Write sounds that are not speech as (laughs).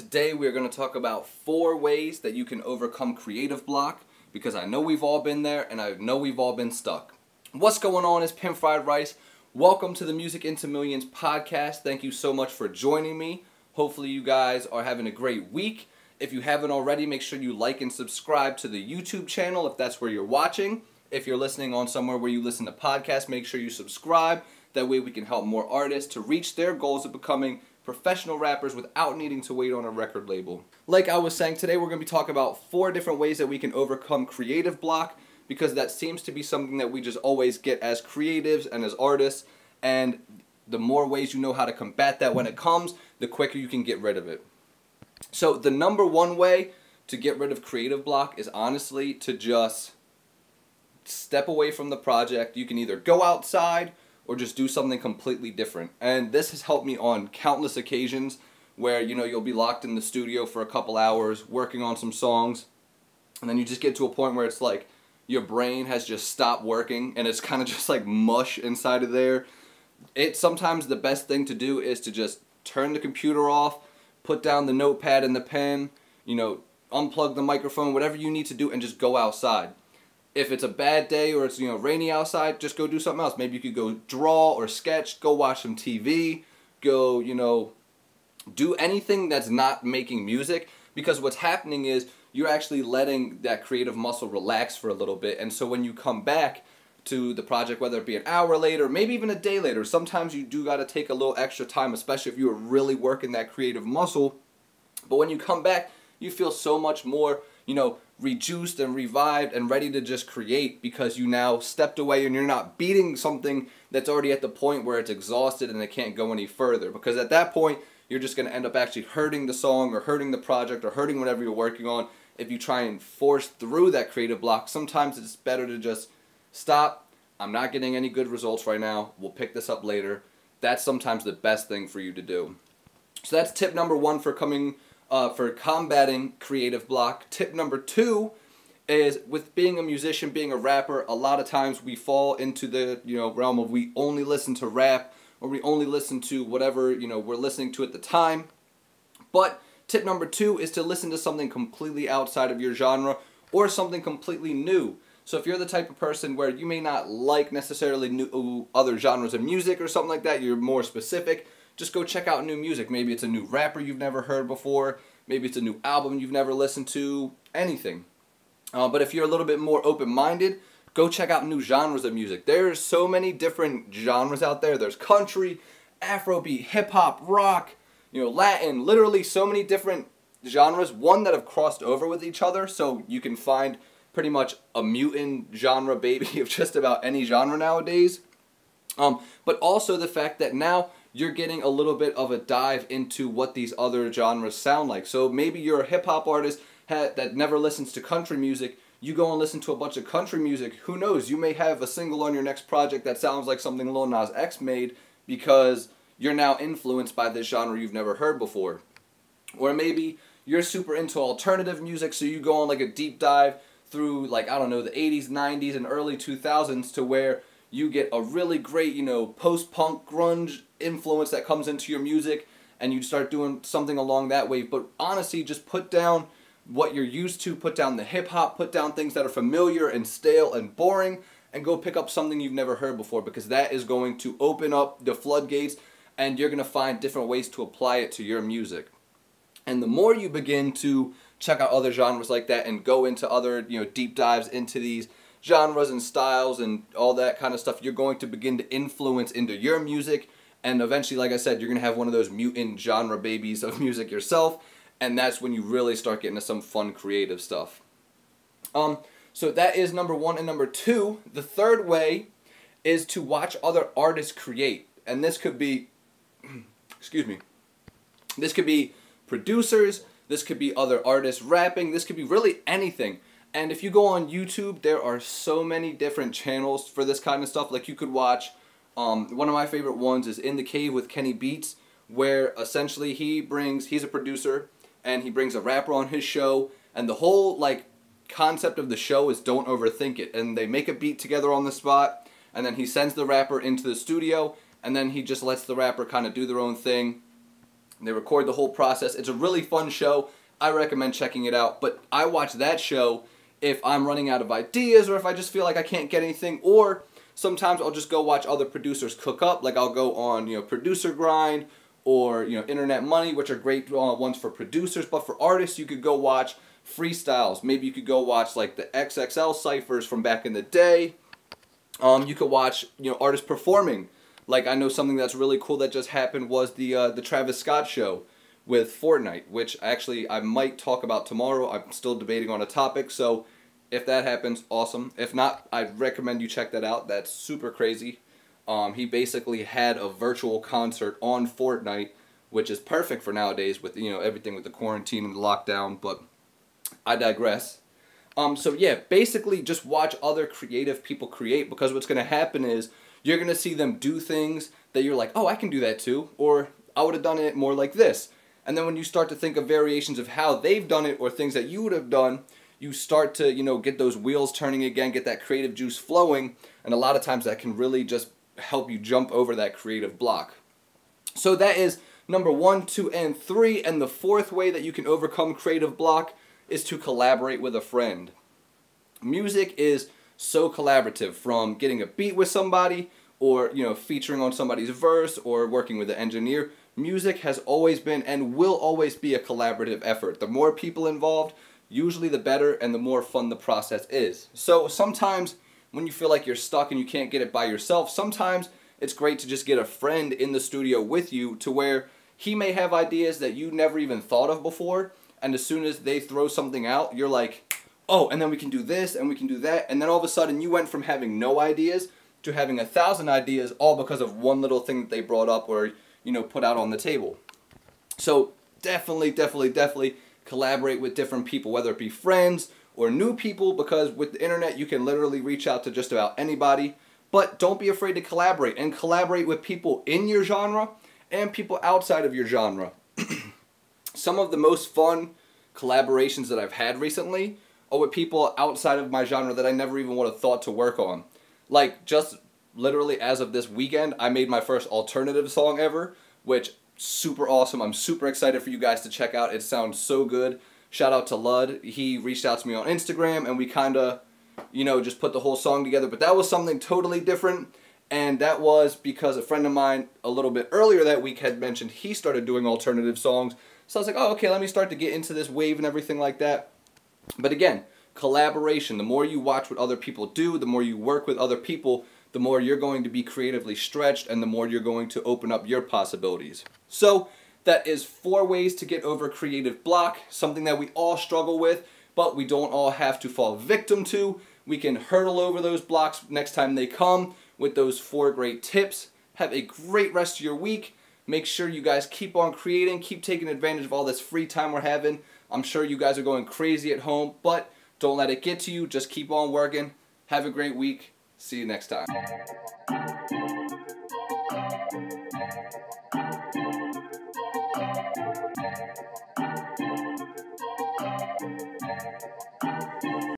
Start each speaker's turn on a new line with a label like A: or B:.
A: Today we are going to talk about four ways that you can overcome creative block because I know we've all been there and I know we've all been stuck. What's going on is Pimp Fried Rice. Welcome to the Music into Millions podcast. Thank you so much for joining me. Hopefully you guys are having a great week. If you haven't already, make sure you like and subscribe to the YouTube channel if that's where you're watching. If you're listening on somewhere where you listen to podcasts, make sure you subscribe. That way we can help more artists to reach their goals of becoming professional rappers without needing to wait on a record label. Like I was saying, today we're going to be talking about four different ways that we can overcome creative block because that seems to be something that we just always get as creatives and as artists. And the more ways you know how to combat that when it comes, the quicker you can get rid of it. So, the number one way to get rid of creative block is honestly to just step away from the project. You can either go outside or just do something completely different. And this has helped me on countless occasions where you know you'll be locked in the studio for a couple hours working on some songs and then you just get to a point where it's like your brain has just stopped working and it's kind of (laughs) just like mush inside of there. It's sometimes the best thing to do is to just turn the computer off, put down the notepad and the pen, you know, unplug the microphone, whatever you need to do and just go outside if it's a bad day or it's you know rainy outside, just go do something else. Maybe you could go draw or sketch, go watch some TV, go you know do anything that's not making music because what's happening is you're actually letting that creative muscle relax for a little bit and so when you come back to the project whether it be an hour later maybe even a day later sometimes you do got to take a little extra time especially if you are really working that creative muscle but when you come back you feel so much more you know rejuiced and revived and ready to just create because you now stepped away and you're not beating something that's already at the point where it's exhausted and it can't go any further. Because at that point, you're just going to end up actually hurting the song or hurting the project or hurting whatever you're working on if you try and force through that creative block. Sometimes it's better to just stop. I'm not getting any good results right now. We'll pick this up later. That's sometimes the best thing for you to do. So that's tip number one for coming uh, for combating creative block. Tip number two is with being a musician, being a rapper, a lot of times we fall into the you know realm of we only listen to rap or we only listen to whatever you know we're listening to at the time. But tip number two is to listen to something completely outside of your genre or something completely new. So if you're the type of person where you may not like necessarily new other genres of music or something like that, you're more specific just go check out new music. Maybe it's a new rapper you've never heard before. Maybe it's a new album you've never listened to. Anything. Uh, but if you're a little bit more open-minded, go check out new genres of music. There's so many different genres out there. There's country, Afrobeat, hip hop, rock, you know, Latin. Literally, so many different genres. One that have crossed over with each other, so you can find pretty much a mutant genre baby (laughs) of just about any genre nowadays. Um, but also the fact that now you're getting a little bit of a dive into what these other genres sound like. So maybe you're a hip hop artist that never listens to country music. You go and listen to a bunch of country music. Who knows? You may have a single on your next project that sounds like something Lil Nas X made because you're now influenced by this genre you've never heard before. Or maybe you're super into alternative music, so you go on like a deep dive through like I don't know the 80s, 90s, and early 2000s to where you get a really great, you know, post-punk grunge influence that comes into your music and you start doing something along that way. But honestly, just put down what you're used to, put down the hip hop, put down things that are familiar and stale and boring, and go pick up something you've never heard before because that is going to open up the floodgates and you're going to find different ways to apply it to your music. And the more you begin to check out other genres like that and go into other, you know, deep dives into these genres and styles and all that kind of stuff, you're going to begin to influence into your music. And eventually, like I said, you're going to have one of those mutant genre babies of (laughs) music yourself. And that's when you really start getting to some fun creative stuff. Um, so that is number one. And number two, the third way is to watch other artists create. And this could be, (clears throat) excuse me, this could be producers, this could be other artists rapping, this could be really anything. And if you go on YouTube, there are so many different channels for this kind of stuff. Like you could watch, um, one of my favorite ones is In the Cave with Kenny Beats, where essentially he brings, he's a producer, and he brings a rapper on his show, and the whole like concept of the show is don't overthink it. And they make a beat together on the spot, and then he sends the rapper into the studio, and then he just lets the rapper kind of do their own thing. They record the whole process. It's a really fun show. I recommend checking it out. But I watch that show if I'm running out of ideas or if I just feel like I can't get anything or sometimes I'll just go watch other producers cook up. Like I'll go on, you know, Producer Grind or, you know, Internet Money, which are great uh, ones for producers. But for artists, you could go watch freestyles. Maybe you could go watch like the XXL ciphers from back in the day. Um, you could watch, you know, artists performing. Like I know something that's really cool that just happened was the uh, the Travis Scott show with Fortnite, which actually I might talk about tomorrow. I'm still debating on a topic, so if that happens, awesome. If not, I'd recommend you check that out. That's super crazy. Um, he basically had a virtual concert on Fortnite, which is perfect for nowadays with you know everything with the quarantine and the lockdown. But I digress. Um, so yeah, basically just watch other creative people create because what's gonna happen is you're gonna see them do things that you're like, oh, I can do that too, or I would have done it more like this. And then when you start to think of variations of how they've done it or things that you would have done, you start to, you know, get those wheels turning again, get that creative juice flowing, and a lot of times that can really just help you jump over that creative block. So that is number one, two, and three. And the fourth way that you can overcome creative block is to collaborate with a friend. Music is so collaborative from getting a beat with somebody or, you know, featuring on somebody's verse or working with an engineer. Music has always been and will always be a collaborative effort. The more people involved, usually the better and the more fun the process is. So sometimes when you feel like you're stuck and you can't get it by yourself, sometimes it's great to just get a friend in the studio with you to where he may have ideas that you never even thought of before and as soon as they throw something out, you're like, "Oh, and then we can do this and we can do that." And then all of a sudden you went from having no ideas to having a thousand ideas all because of one little thing that they brought up or, you know, put out on the table. So, definitely, definitely, definitely collaborate with different people, whether it be friends or new people, because with the internet you can literally reach out to just about anybody. But don't be afraid to collaborate and collaborate with people in your genre and people outside of your genre. (clears throat) Some of the most fun collaborations that I've had recently are with people outside of my genre that I never even would have thought to work on. Like, just literally as of this weekend, I made my first alternative song ever, which super awesome. I'm super excited for you guys to check out. It sounds so good. Shout out to Lud. He reached out to me on Instagram and we kind of, you know, just put the whole song together. But that was something totally different. And that was because a friend of mine a little bit earlier that week had mentioned he started doing alternative songs. So I was like, oh, okay, let me start to get into this wave and everything like that. But again, collaboration. The more you watch what other people do, the more you work with other people, the more you're going to be creatively stretched and the more you're going to open up your possibilities. So that is four ways to get over creative block, something that we all struggle with, but we don't all have to fall victim to. We can hurdle over those blocks next time they come with those four great tips. Have a great rest of your week. Make sure you guys keep on creating, keep taking advantage of all this free time we're having. I'm sure you guys are going crazy at home, but don't let it get to you. Just keep on working. Have a great week. See you next time.